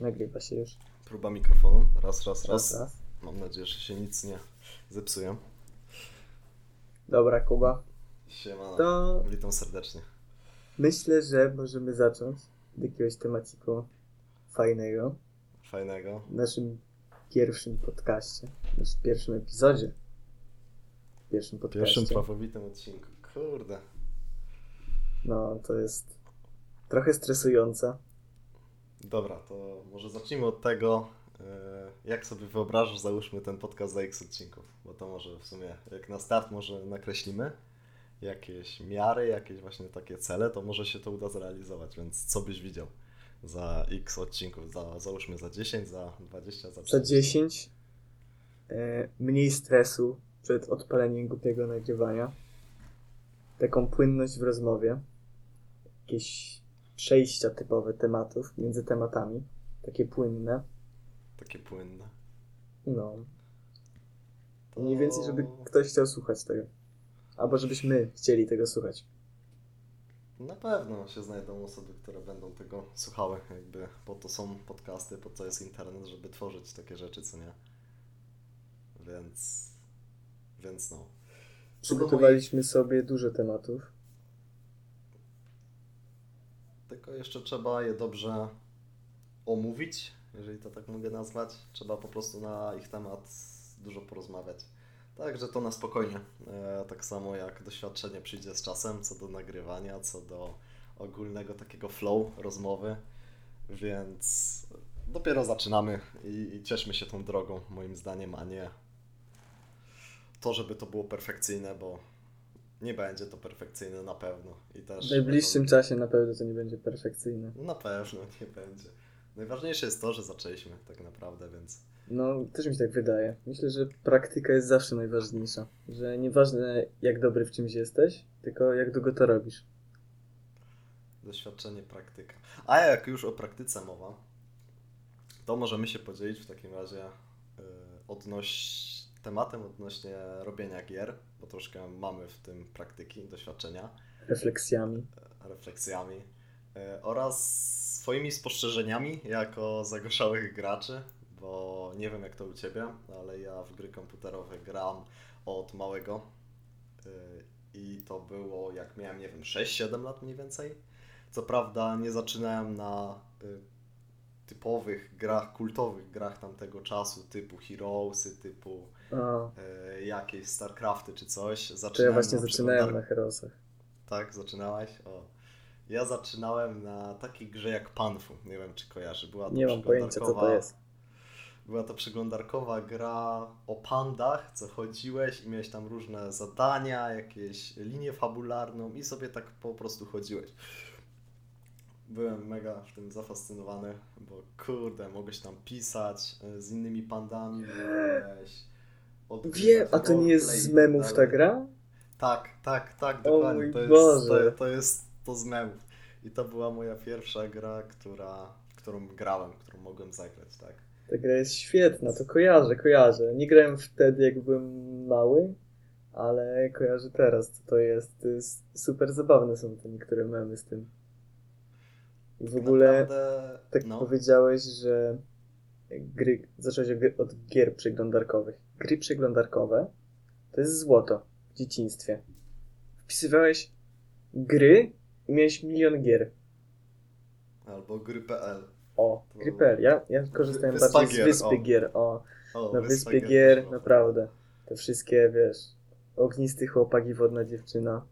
Nagrywa się już. Próba mikrofonu. Raz, raz, Raz, raz. Mam nadzieję, że się nic nie zepsuje. Dobra, Kuba. Siemano. To Witam serdecznie. myślę, że możemy zacząć od jakiegoś tematiku fajnego Fajnego. w naszym pierwszym podcaście, w naszym pierwszym epizodzie. W pierwszym podcaście. pierwszym prawowitym odcinku. Kurde. No, to jest trochę stresujące. Dobra, to może zacznijmy od tego, e, jak sobie wyobrażasz, załóżmy ten podcast za x odcinków. Bo to może w sumie, jak na start może nakreślimy jakieś miary, jakieś właśnie takie cele, to może się to uda zrealizować. Więc co byś widział za x odcinków? Za, załóżmy za 10, za 20, za Za 30? 10 e, mniej stresu przed odpaleniem głupiego nagrywania. Taką płynność w rozmowie. Jakieś przejścia typowe tematów między tematami. Takie płynne. Takie płynne. No. To... Mniej więcej, żeby ktoś chciał słuchać tego. Albo żebyśmy chcieli tego słuchać. Na pewno się znajdą osoby, które będą tego słuchały. Jakby po to są podcasty, po to jest internet, żeby tworzyć takie rzeczy, co nie? Więc... Więc no. Przygotowaliśmy sobie dużo tematów. Tylko jeszcze trzeba je dobrze omówić, jeżeli to tak mogę nazwać. Trzeba po prostu na ich temat dużo porozmawiać. Także to na spokojnie. E, tak samo jak doświadczenie przyjdzie z czasem, co do nagrywania, co do ogólnego takiego flow rozmowy. Więc dopiero zaczynamy i, i cieszmy się tą drogą, moim zdaniem, a nie to, żeby to było perfekcyjne, bo nie będzie to perfekcyjne na pewno. I też W najbliższym będą- czasie na pewno to nie będzie perfekcyjne. na pewno nie będzie. Najważniejsze jest to, że zaczęliśmy tak naprawdę, więc No, też mi się tak wydaje. Myślę, że praktyka jest zawsze najważniejsza. Że nieważne jak dobry w czymś jesteś, tylko jak długo to robisz. doświadczenie, praktyka. A jak już o praktyce mowa, to możemy się podzielić w takim razie yy, odnoś... tematem odnośnie robienia gier, bo troszkę mamy w tym praktyki, doświadczenia, Refleksjami. refleksjami yy, oraz swoimi spostrzeżeniami jako zagorzałych graczy, bo nie wiem jak to u Ciebie, ale ja w gry komputerowe gram od małego yy, i to było jak miałem, nie wiem, 6-7 lat mniej więcej. Co prawda nie zaczynałem na typowych grach, kultowych grach tamtego czasu, typu Heroesy, typu O, y, jakieś StarCrafty czy coś. to ja Zaczynałem właśnie na zaczynałem przeglądar- na Herosach. Tak, zaczynałeś? O. Ja zaczynałem na takiej grze jak Panfu. Nie wiem, czy kojarzy. Była to Nie mam pojęcia co to jest. Była to przeglądarkowa gra o pandach, co chodziłeś i miałeś tam różne zadania, jakieś linię fabularną i sobie tak po prostu chodziłeś. Byłem mega w tym zafascynowany, bo kurde, mogłeś tam pisać e, z innymi pandami, odgrywać Wiem, a to nie jest z memów ta gra? Tak, tak, tak, dokładnie. to, jest, Boże. to, to jest to z memów. I to była moja pierwsza gra, która, którą grałem, którą mogłem zagrać, tak. Ta gra jest świetna, to kojarzę, kojarzę. Nie grałem wtedy, jak byłem mały, ale kojarzę teraz, co to jest. To jest super zabawne są te niektóre memy z tym. I w ogóle, Naprawdę, tak no, powiedziałeś, że gry, zacząłeś od gier przeglądarkowych. Gry przeglądarkowe to jest złoto w dzieciństwie. Wpisywałeś gry i miałeś milion gier. albo gry.pl. O, To- gry.pl. Ja, ja korzystałem Wyspa bardziej z wyspy o. gier. O, O, na wyspie Gier gier, naprawdę. Te wszystkie, wiesz, ognisty chłopak i wodna dziewczyna.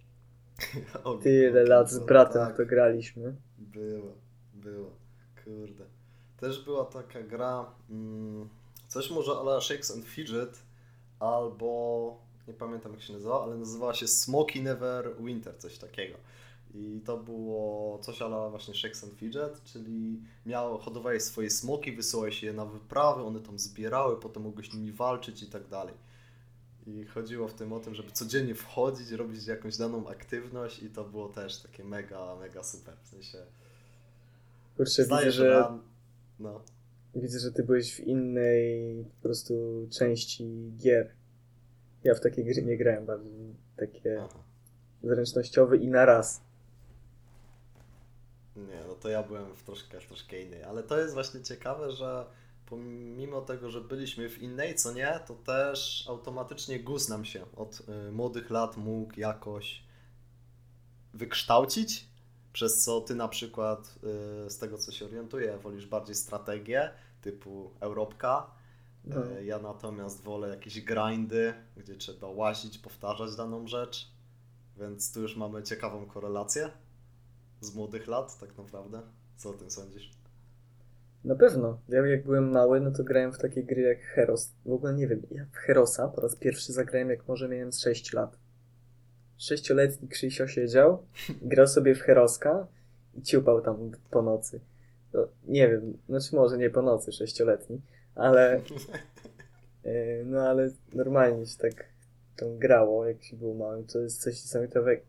Tyle lat z bratem tak, to graliśmy. Było, było, kurde. Też była taka gra, mm, coś może ala Shakes and Fidget, albo, nie pamiętam jak się nazywała, ale nazywała się Smoky Never Winter, coś takiego. I to było coś ala właśnie Shakes and Fidget, czyli miało, hodowałeś swoje smoki, wysyłałeś je na wyprawy, one tam zbierały, potem mogłeś nimi walczyć i tak dalej. I chodziło w tym o tym, żeby codziennie wchodzić, robić jakąś daną aktywność i to było też takie mega, mega super. W sensie Kurczę, widzę, że, ran... No, widzę, że ty byłeś w innej po prostu części gier. Ja w takie gry nie grałem, bardziej takie aha. zręcznościowe i na raz. Nie, no to ja byłem w troszkę, w troszkę innej, ale to jest właśnie ciekawe, że pomimo tego, że byliśmy w innej, co nie, to też automatycznie gust nam się od y, młodych lat mógł jakoś wykształcić, przez co ty na przykład y, z tego co się orientuję, wolisz bardziej strategię typu Europka, No. y, ja natomiast wolę jakieś grindy, gdzie trzeba łazić, powtarzać daną rzecz, więc tu już mamy ciekawą korelację z młodych lat tak naprawdę. Co o tym sądzisz? Na pewno. Ja jak byłem mały, no to grałem w takie gry jak Heros. W ogóle nie wiem, ja w Herosa po raz pierwszy zagrałem jak może miałem z 6 lat. Sześcioletni Krzysio siedział, grał sobie w Heroska i ciupał tam po nocy. No, nie wiem, znaczy może nie po nocy, sześcioletni, ale e, no ale normalnie się tak tą grało, jak się było małym. To jest coś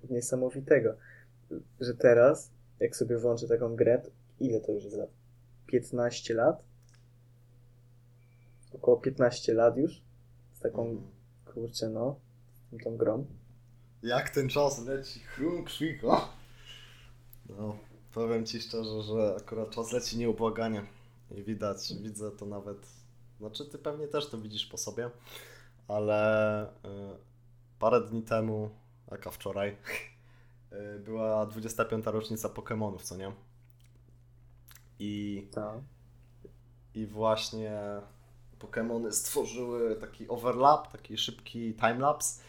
niesamowitego- że teraz, jak sobie włączę taką grę, ile to już jest lat? 15 lat? Około 15 lat już? Z taką, Mhm. kurczę no, tą grą. Jak ten czas leci, chrum krwiko. No, powiem Ci szczerze, że akurat czas leci nieubłaganie. I widać, widzę to nawet, znaczy Ty pewnie też to widzisz po sobie, ale y, parę dni temu, jaka wczoraj, y, była 25. rocznica Pokémonów, co nie? I Tak. i właśnie Pokémony stworzyły taki overlap, taki szybki timelapse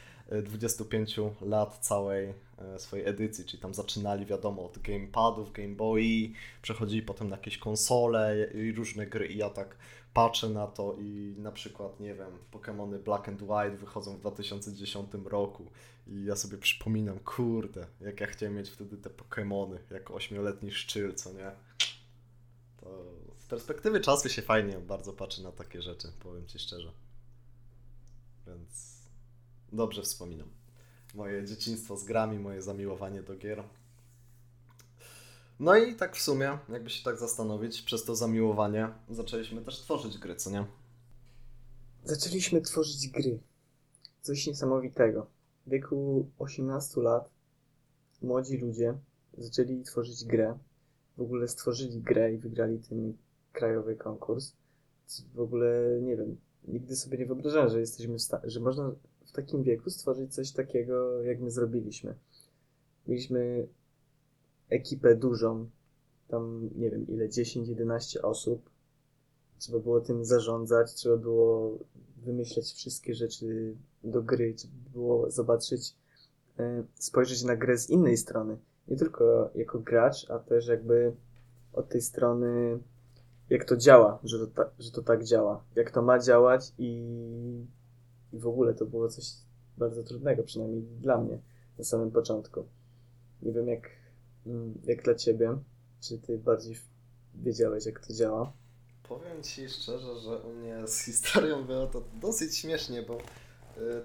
25 lat całej y, swojej edycji, czyli tam zaczynali wiadomo od gamepadów, Game Boy, przechodzili potem na jakieś konsole i różne gry i ja tak patrzę na to i na przykład, nie wiem, Pokémony Black and White wychodzą w 2010 roku i ja sobie przypominam, kurde, jak ja chciałem mieć wtedy te Pokémony jako ośmioletni szczyl, co nie? To z perspektywy czasu się fajnie bardzo patrzy na takie rzeczy, powiem Ci szczerze. Więc dobrze wspominam. Moje dzieciństwo z grami, moje zamiłowanie do gier. No i tak w sumie, jakby się tak zastanowić, przez to zamiłowanie zaczęliśmy też tworzyć gry, co nie? Zaczęliśmy tworzyć gry. Coś niesamowitego. W wieku 18 lat młodzi ludzie zaczęli tworzyć grę. W ogóle stworzyli grę i wygrali ten krajowy konkurs. W ogóle nie wiem, nigdy sobie nie wyobrażałem, że jesteśmy że można w takim wieku stworzyć coś takiego, jak my zrobiliśmy. Mieliśmy ekipę dużą, tam nie wiem ile, 10-11 osób. Trzeba było tym zarządzać, trzeba było wymyśleć wszystkie rzeczy do gry, trzeba było zobaczyć, e, spojrzeć na grę z innej strony. Nie tylko jako gracz, a też jakby od tej strony, jak to działa, że to, ta, że to tak działa, jak to ma działać i, i w ogóle to było coś bardzo trudnego, przynajmniej dla mnie na samym początku. Nie wiem jak, mm, jak dla ciebie, czy ty bardziej wiedziałeś jak to działa? Powiem Ci szczerze, że u mnie z historią było to dosyć śmiesznie, bo y,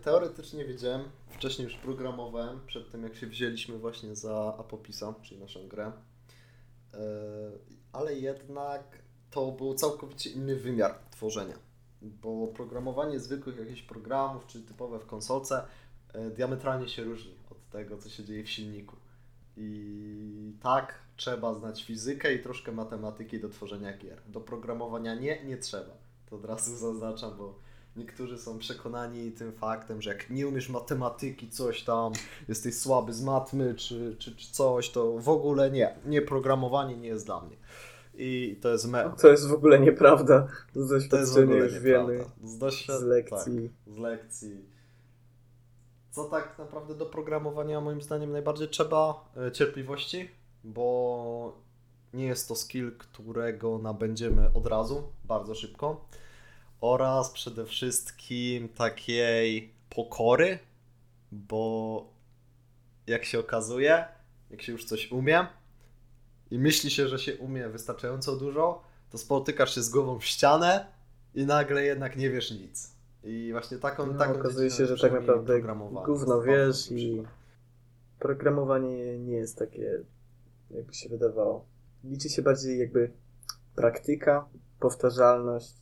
teoretycznie wiedziałem, wcześniej już programowałem, przed tym jak się wzięliśmy właśnie za Apopisa, czyli naszą grę, Y, ale jednak to był całkowicie inny wymiar tworzenia, bo programowanie zwykłych jakichś programów, czy typowe w konsolce, y, diametralnie się różni od tego, co się dzieje w silniku. I tak, trzeba znać fizykę i troszkę matematyki do tworzenia gier. Do programowania nie, nie trzeba. To od razu zaznaczam, bo niektórzy są przekonani tym faktem, że jak nie umiesz matematyki, coś tam, jesteś słaby z matmy czy, czy, czy coś, to w ogóle nie. Nie, programowanie nie jest dla mnie. I to jest me... To jest w ogóle nieprawda. Z doświadczenia już wiemy. Z, doświad... z lekcji. Tak, z lekcji. Co tak naprawdę do programowania moim zdaniem najbardziej trzeba? E, Cierpliwości, bo nie jest to skill, którego nabędziemy od razu, bardzo szybko. Oraz przede wszystkim takiej pokory, bo jak się okazuje, jak się już coś umie i myśli się, że się umie wystarczająco dużo, to spotykasz się z głową w ścianę i nagle jednak nie wiesz nic. I właśnie taką, No, taką okazuje się, że tak naprawdę gówno jest wiesz i programowanie nie jest takie, jakby się wydawało. Liczy się bardziej jakby praktyka, powtarzalność.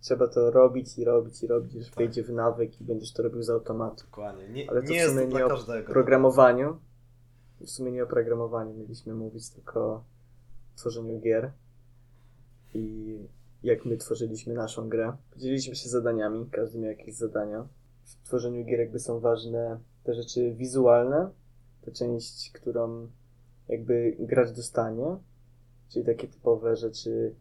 Trzeba to robić i robić i robić, już Tak. wejdzie w nawyk i będziesz to robił z automatu. Dokładnie. Nie, Ale to nie w jest sumie dla nie o każdego. programowaniu, w sumie nie o programowaniu mieliśmy mówić, tylko tworzeniu gier i jak my tworzyliśmy naszą grę. Podzieliliśmy się zadaniami, każdy miał jakieś zadania. W tworzeniu gier jakby są ważne te rzeczy wizualne, ta część, którą jakby gracz dostanie, czyli takie typowe rzeczy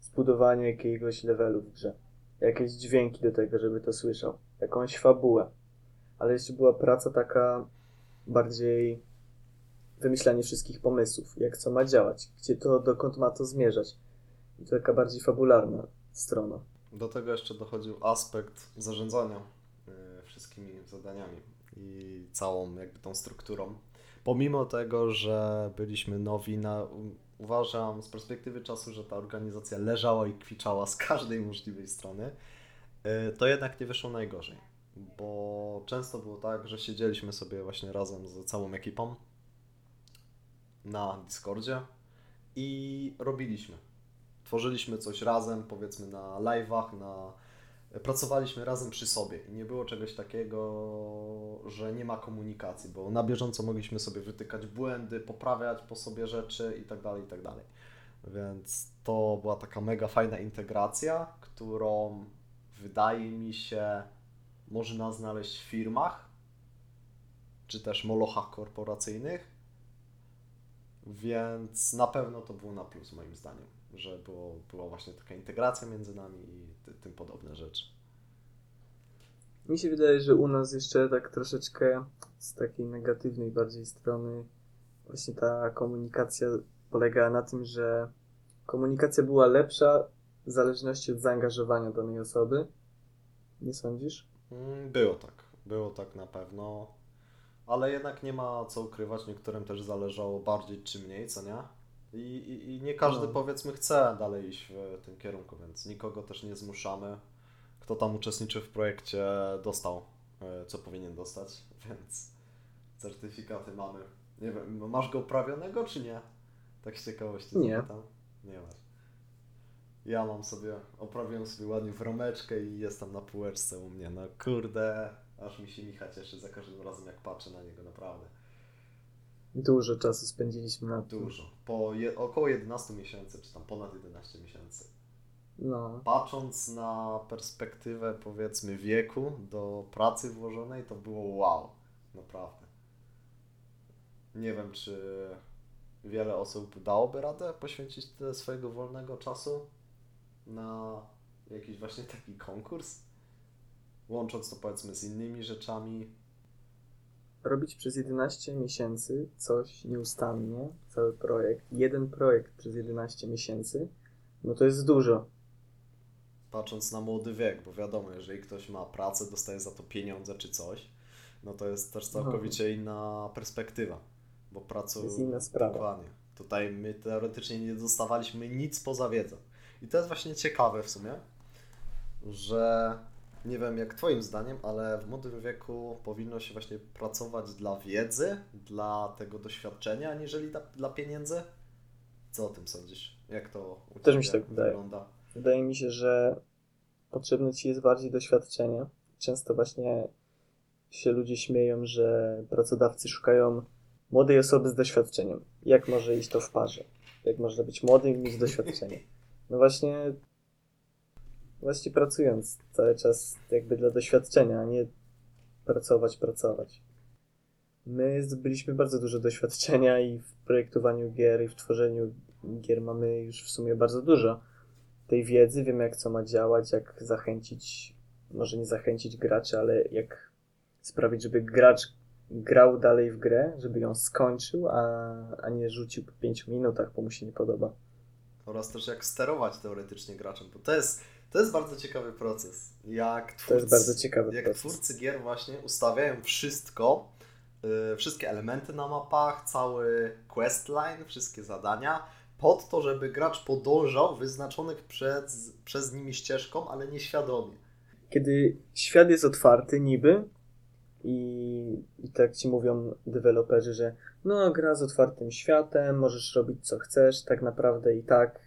zbudowanie jakiegoś levelu w grze. Jakieś dźwięki do tego, żeby to słyszał. Jakąś fabułę. Ale jeszcze była praca taka bardziej wymyślanie wszystkich pomysłów, jak co ma działać, gdzie to, dokąd ma to zmierzać. I to taka bardziej fabularna strona. Do tego jeszcze dochodził aspekt zarządzania y, wszystkimi zadaniami i całą jakby tą strukturą. Pomimo tego, że byliśmy nowi, na, uważam z perspektywy czasu, że ta organizacja leżała i kwiczała z każdej możliwej strony, y, to jednak nie wyszło najgorzej. Bo często było tak, że siedzieliśmy sobie właśnie razem z całą ekipą na Discordzie i robiliśmy. Tworzyliśmy coś razem, powiedzmy na live'ach, na... pracowaliśmy razem przy sobie i nie było czegoś takiego, że nie ma komunikacji, bo na bieżąco mogliśmy sobie wytykać błędy, poprawiać po sobie rzeczy i tak dalej, i tak dalej. Więc to była taka mega fajna integracja, którą wydaje mi się można znaleźć w firmach, czy też molochach korporacyjnych, więc na pewno to było na plus moim zdaniem, że było, była właśnie taka integracja między nami i ty, tym podobne rzeczy. Mi się wydaje, że u nas jeszcze tak troszeczkę z takiej negatywnej bardziej strony właśnie ta komunikacja polegała na tym, że komunikacja była lepsza w zależności od zaangażowania danej osoby. Nie sądzisz? Mm, Było tak, było tak na pewno, ale jednak nie ma co ukrywać, niektórym też zależało bardziej czy mniej, co nie? I, i, i nie każdy No. powiedzmy chce dalej iść w tym kierunku, więc nikogo też nie zmuszamy. Kto tam uczestniczy w projekcie dostał, e, co powinien dostać, więc certyfikaty mamy. Nie wiem, masz go uprawionego czy nie? Tak z ciekawości Nie. zapytam. Nie masz. Ja mam sobie, oprawiłem sobie ładnie w romeczkę i jest tam na półeczce u mnie. No kurde, aż mi się Micha cieszy za każdym razem jak patrzę na niego, naprawdę. Dużo czasu spędziliśmy na tym. Dużo. Po je, około 11 miesięcy, czy tam ponad 11 miesięcy. No. Patrząc na perspektywę powiedzmy wieku do pracy włożonej, to było wow, naprawdę. Nie wiem, czy wiele osób dałoby radę poświęcić tyle swojego wolnego czasu na jakiś właśnie taki konkurs, łącząc to powiedzmy z innymi rzeczami. Robić przez 11 miesięcy coś nieustannie, cały projekt, jeden projekt przez 11 miesięcy, no to jest dużo. patrząc na młody wiek, bo wiadomo, jeżeli ktoś ma pracę, dostaje za to pieniądze czy coś, no to jest też całkowicie inna perspektywa, bo pracą... To jest inna sprawa. Dokładnie. Tutaj my teoretycznie nie dostawaliśmy nic poza wiedzą. I to jest właśnie ciekawe w sumie, że nie wiem jak Twoim zdaniem, ale w młodym wieku powinno się właśnie pracować dla wiedzy, dla tego doświadczenia, aniżeli dla, dla pieniędzy. Co o tym sądzisz? Jak to u Też mi się tak wydaje. wygląda? Wydaje mi się, że potrzebne ci jest bardziej doświadczenie. Często właśnie się ludzie śmieją, że pracodawcy szukają młodej osoby z doświadczeniem. Jak może iść to w parze? Jak można być młodym i mieć doświadczenie? No właśnie, właśnie pracując cały czas jakby dla doświadczenia, a nie pracować, pracować. My zdobyliśmy bardzo dużo doświadczenia i w projektowaniu gier, i w tworzeniu gier mamy już w sumie bardzo dużo tej wiedzy, wiemy jak co ma działać, jak zachęcić, może nie zachęcić gracza, ale jak sprawić, żeby gracz grał dalej w grę, żeby ją skończył, a, a nie rzucił po 5 minutach, bo mu się nie podoba. oraz też jak sterować teoretycznie graczem, bo to jest, to jest bardzo ciekawy proces. Jak twórcy, To jest bardzo ciekawy jak proces. twórcy gier właśnie ustawiają wszystko, yy, wszystkie elementy na mapach, cały questline, wszystkie zadania, pod to, żeby gracz podążał wyznaczonych przez, przez nimi ścieżką, ale nieświadomie. Kiedy świat jest otwarty niby i, i tak ci mówią deweloperzy, że no gra z otwartym światem, możesz robić co chcesz, tak naprawdę i tak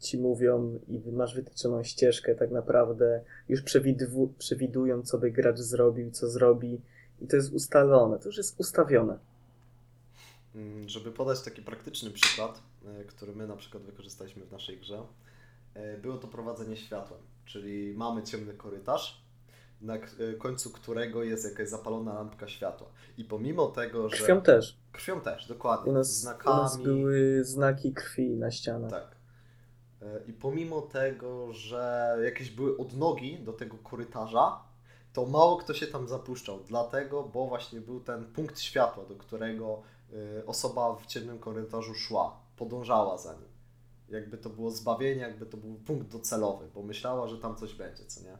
ci mówią i masz wytyczoną ścieżkę tak naprawdę, już przewidu- przewidują co by gracz zrobił, co zrobi i to jest ustalone, to już jest ustawione. Mm, Żeby podać taki praktyczny przykład, e, który my na przykład wykorzystaliśmy w naszej grze, e, było to prowadzenie światłem. Czyli mamy ciemny korytarz, na e, końcu którego jest jakaś zapalona lampka światła. I pomimo tego, że. Krwią też. Krwią też, dokładnie. U nas, znakami. u nas były znaki krwi na ścianach. Tak. E, I pomimo tego, że jakieś były odnogi do tego korytarza, to mało kto się tam zapuszczał. Dlatego, bo właśnie był ten punkt światła, do którego y, osoba w ciemnym korytarzu szła, podążała za nim. Jakby to było zbawienie, jakby to był punkt docelowy, bo myślała, że tam coś będzie, co nie?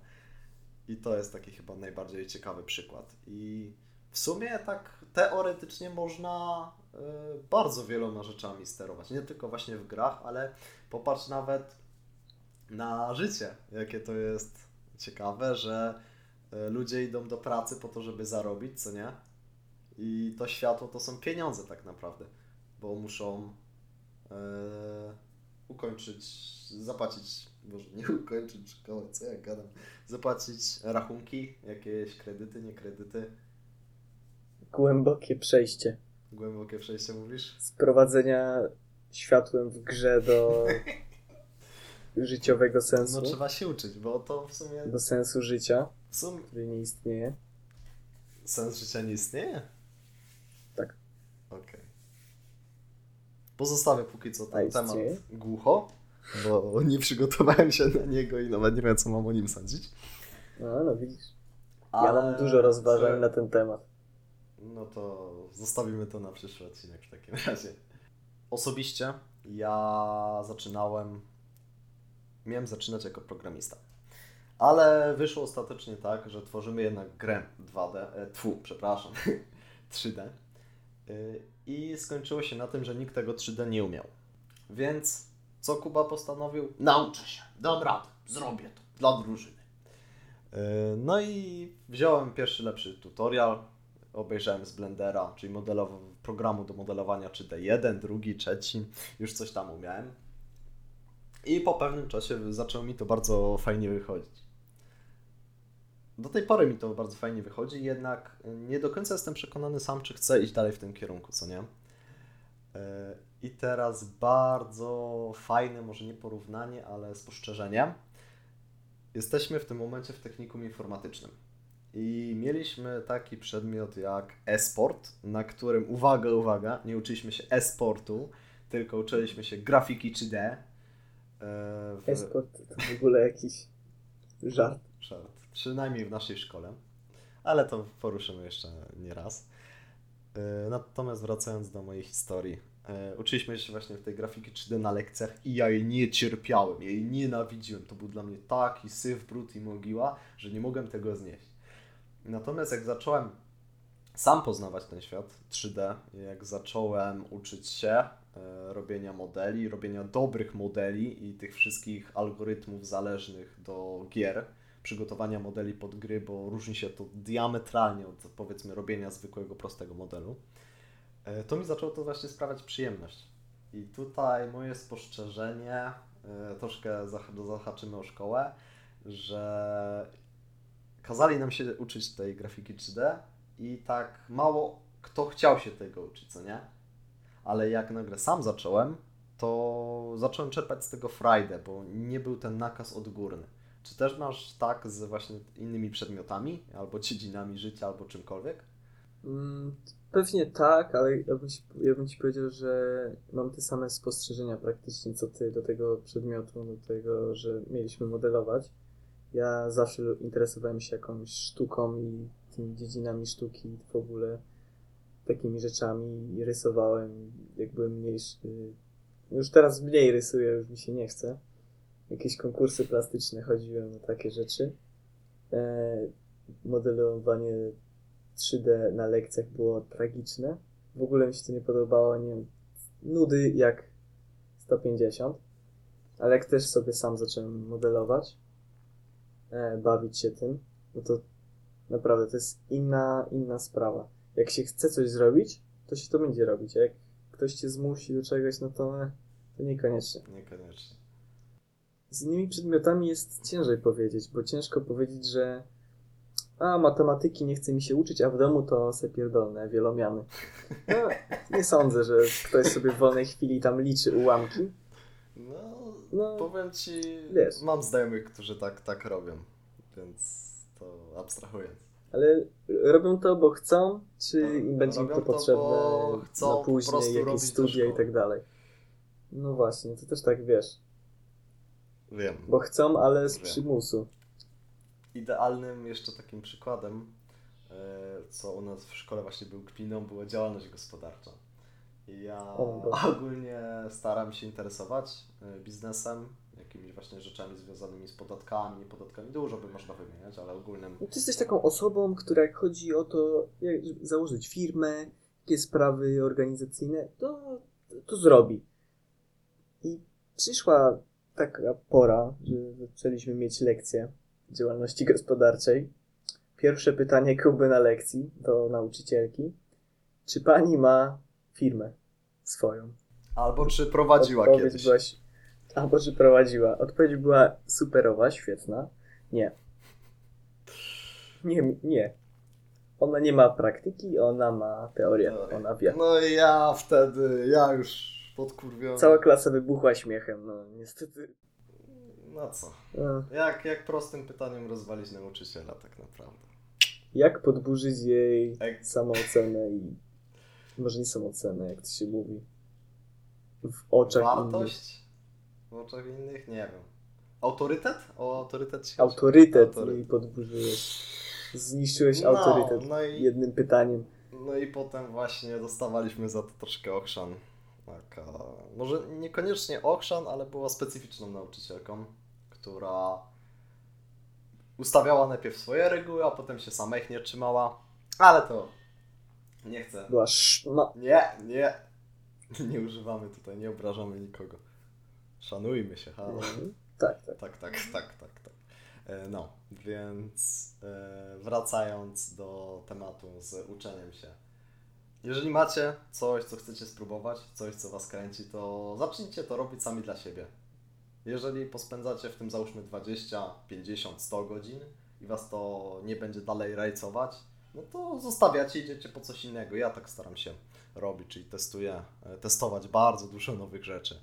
I to jest taki chyba najbardziej ciekawy przykład. I w sumie tak teoretycznie można y, bardzo wieloma rzeczami sterować. Nie tylko właśnie w grach, ale popatrz nawet na życie, jakie to jest ciekawe, że y, ludzie idą do pracy po to, żeby zarobić, co nie? I to światło to są pieniądze tak naprawdę, bo muszą e, ukończyć, zapłacić, może nie ukończyć szkoły, co ja gadam, zapłacić rachunki, jakieś kredyty, nie kredyty. Głębokie przejście Głębokie przejście mówisz? z prowadzenia światłem w grze do życiowego sensu. No trzeba się uczyć, bo to w sumie, Do sensu życia, w sumie który nie istnieje. sens życia nie istnieje? Tak. Okej. Pozostawię póki co ten temat głucho, bo nie przygotowałem się na niego i nawet nie wiem, co mam o nim sądzić. No, no widzisz. Ja Ale mam dużo rozważań na ten temat. No to zostawimy to na przyszły odcinek w takim razie. Osobiście ja zaczynałem, miałem zaczynać jako programista. Ale wyszło ostatecznie tak, że tworzymy jednak grę 2D, e, tfu, przepraszam, 3D. Y, I skończyło się na tym, że nikt tego 3D nie umiał. Więc co Kuba postanowił? Nauczę się, dam radę, zrobię to dla drużyny. Y, No i wziąłem pierwszy lepszy tutorial, obejrzałem z Blendera, czyli modelow- programu do modelowania 3D1, drugi, trzeci, już coś tam umiałem. I po pewnym czasie zaczęło mi to bardzo fajnie wychodzić. Do tej pory mi to bardzo fajnie wychodzi, jednak nie do końca jestem przekonany sam, czy chcę iść dalej w tym kierunku, co nie? Yy, I teraz bardzo fajne, może nie porównanie, ale spostrzeżenie. Jesteśmy w tym momencie w technikum informatycznym. I mieliśmy taki przedmiot jak e-sport, na którym, uwaga, uwaga, nie uczyliśmy się e-sportu, tylko uczyliśmy się grafiki 3D. e, w- Esport to w ogóle jakiś żart. Żart. Przynajmniej w naszej szkole. Ale to poruszymy jeszcze nie raz. E, Natomiast wracając do mojej historii. e, Uczyliśmy się właśnie w tej grafiki 3D na lekcjach i ja jej nie cierpiałem, jej nienawidziłem. To był dla mnie taki syf, brud i mogiła, że nie mogłem tego znieść. Natomiast jak zacząłem sam poznawać ten świat 3D, jak zacząłem uczyć się e, robienia modeli, robienia dobrych modeli i tych wszystkich algorytmów zależnych do gier, przygotowania modeli pod gry, bo różni się to diametralnie od powiedzmy robienia zwykłego, prostego modelu, e, to mi zaczęło to właśnie sprawiać przyjemność. I tutaj moje spostrzeżenie, e, troszkę zah- zahaczymy o szkołę, że kazali nam się uczyć tej grafiki 3D i tak mało kto chciał się tego uczyć, co nie? Ale jak nagle sam zacząłem, to zacząłem czerpać z tego frajdę, bo nie był ten nakaz odgórny. Czy też masz tak z właśnie innymi przedmiotami, albo dziedzinami życia, albo czymkolwiek? Mm, Pewnie tak, ale ja bym, ci, ja bym ci powiedział, że mam te same spostrzeżenia praktycznie co ty do tego przedmiotu, do tego, że mieliśmy modelować. Ja zawsze interesowałem się jakąś sztuką i tymi dziedzinami sztuki w ogóle, takimi rzeczami i rysowałem, jak byłem mniejszy. Już teraz mniej rysuję, już mi się nie chce. Jakieś konkursy plastyczne chodziłem na takie rzeczy. E, modelowanie 3D na lekcjach było tragiczne. W ogóle mi się to nie podobało, nie wiem, nudy jak 150. Ale jak też sobie sam zacząłem modelować, bawić się tym, no to naprawdę to jest inna, inna sprawa. Jak się chce coś zrobić, to się to będzie robić. A jak ktoś cię zmusi do czegoś, no to, e, to niekoniecznie. Niekoniecznie. Z innymi przedmiotami jest ciężej powiedzieć, bo ciężko powiedzieć, że a matematyki nie chce mi się uczyć, a w domu to se pierdolne wielomiany. No, nie sądzę, że ktoś sobie w wolnej chwili tam liczy ułamki. No, No, powiem ci, wiesz. mam znajomych, którzy tak, tak robią, więc to abstrahując. ale robią to, bo chcą, czy No, im będzie im to potrzebne chcą na później, jakieś studia i tak dalej. No właśnie, to też tak wiesz, Wiem. bo chcą, ale z Wiem. przymusu. Idealnym jeszcze takim przykładem, e, co u nas w szkole właśnie był kpiną, była działalność gospodarcza. Ja ogólnie staram się interesować e, biznesem, jakimiś właśnie rzeczami związanymi z podatkami, podatkami. Dużo by można wymieniać, ale ogólnym No, Ty jesteś taką osobą, która jak chodzi o to, jak założyć firmę, jakie sprawy organizacyjne, to, to zrobi. I przyszła taka pora, że zaczęliśmy mieć lekcję działalności gospodarczej. Pierwsze pytanie Kuby na lekcji do nauczycielki. Czy pani ma firmę swoją? Albo czy prowadziła Odpowiedź kiedyś. była, albo czy prowadziła. Odpowiedź była superowa, świetna. Nie. Nie, nie. Ona nie ma praktyki, ona ma teorię. Teorię. Ona wie. No i ja wtedy, ja już podkurwiony. Cała klasa wybuchła śmiechem, no niestety. No co? No, Jak, jak prostym pytaniem rozwalić nauczyciela tak naprawdę? jak podburzyć jej Jak- samoocenę i może nie samoocenę, jak to się mówi, w oczach innych. Wartość? W oczach innych? Nie wiem. Autorytet? O autorytet się? Autorytet Autorytet. jej podburzyłeś. Zniszczyłeś No, autorytet no i- jednym pytaniem. No i potem właśnie dostawaliśmy za to troszkę ochrzan. Taka, może niekoniecznie ochrzan, ale była specyficzną nauczycielką, która ustawiała najpierw swoje reguły, a potem się sama ich nie trzymała. Ale to nie chcę. Była szma... Nie, nie. Nie używamy tutaj, nie obrażamy nikogo. Szanujmy się, halo. Mhm. Tak, tak. Tak, tak, tak, tak, tak. E, No, więc e, wracając do tematu z uczeniem się. Jeżeli macie coś, co chcecie spróbować, coś, co Was kręci, to zacznijcie to robić sami dla siebie. Jeżeli pospędzacie w tym załóżmy 20, 50, 100 godzin i Was to nie będzie dalej rajcować, no to zostawiacie, idziecie po coś innego. Ja tak staram się robić, czyli testuję, e, testować bardzo dużo nowych rzeczy.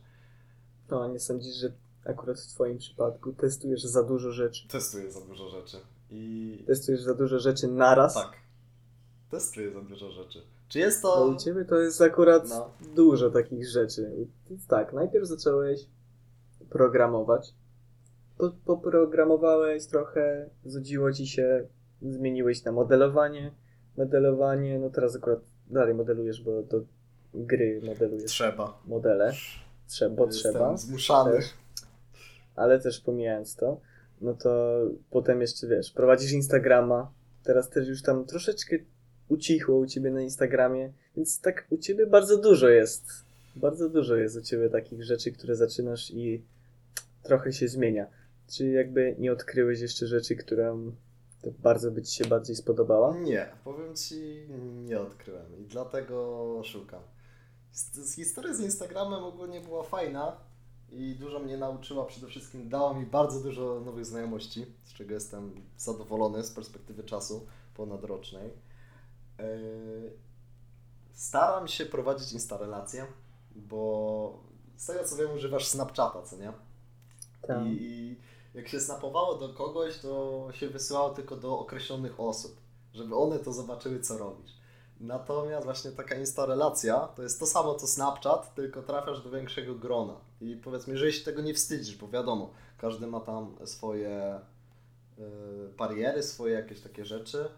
No, nie sądzisz, że akurat w twoim przypadku testujesz za dużo rzeczy? Testuję za dużo rzeczy. I Testujesz za dużo rzeczy naraz? Tak. Testuję za dużo rzeczy. Czy jest Bo to. u ciebie to jest akurat No. dużo takich rzeczy. Więc tak, najpierw zacząłeś programować. Po, poprogramowałeś trochę, znudziło ci się, zmieniłeś na modelowanie. Modelowanie, no teraz akurat dalej modelujesz, bo do gry modelujesz Trzeba. modele. Trzeba, bo Jestem trzeba. zmuszany. Też. Ale też pomijając to, no to potem jeszcze wiesz, prowadzisz Instagrama. Teraz też już tam troszeczkę ucichło u ciebie na Instagramie, więc tak u ciebie bardzo dużo jest. Bardzo dużo jest u ciebie takich rzeczy, które zaczynasz i trochę się zmienia. Czy jakby nie odkryłeś jeszcze rzeczy, która bardzo by ci się bardziej spodobała? Nie, powiem ci, nie odkryłem i dlatego szukam. Historia z Instagramem ogólnie była fajna i dużo mnie nauczyła. Przede wszystkim dała mi bardzo dużo nowych znajomości, z czego jestem zadowolony z perspektywy czasu ponadrocznej. Yy, Staram się prowadzić instarelacje, bo z tego co wiem używasz Snapchata, co nie? Tak. I jak się snapowało do kogoś, to się wysyłało tylko do określonych osób, żeby one to zobaczyły, co robisz. Natomiast właśnie taka instarelacja to jest to samo co Snapchat, tylko trafiasz do większego grona. I powiedzmy, że się tego nie wstydzisz, bo wiadomo, każdy ma tam swoje y, bariery, swoje jakieś takie rzeczy.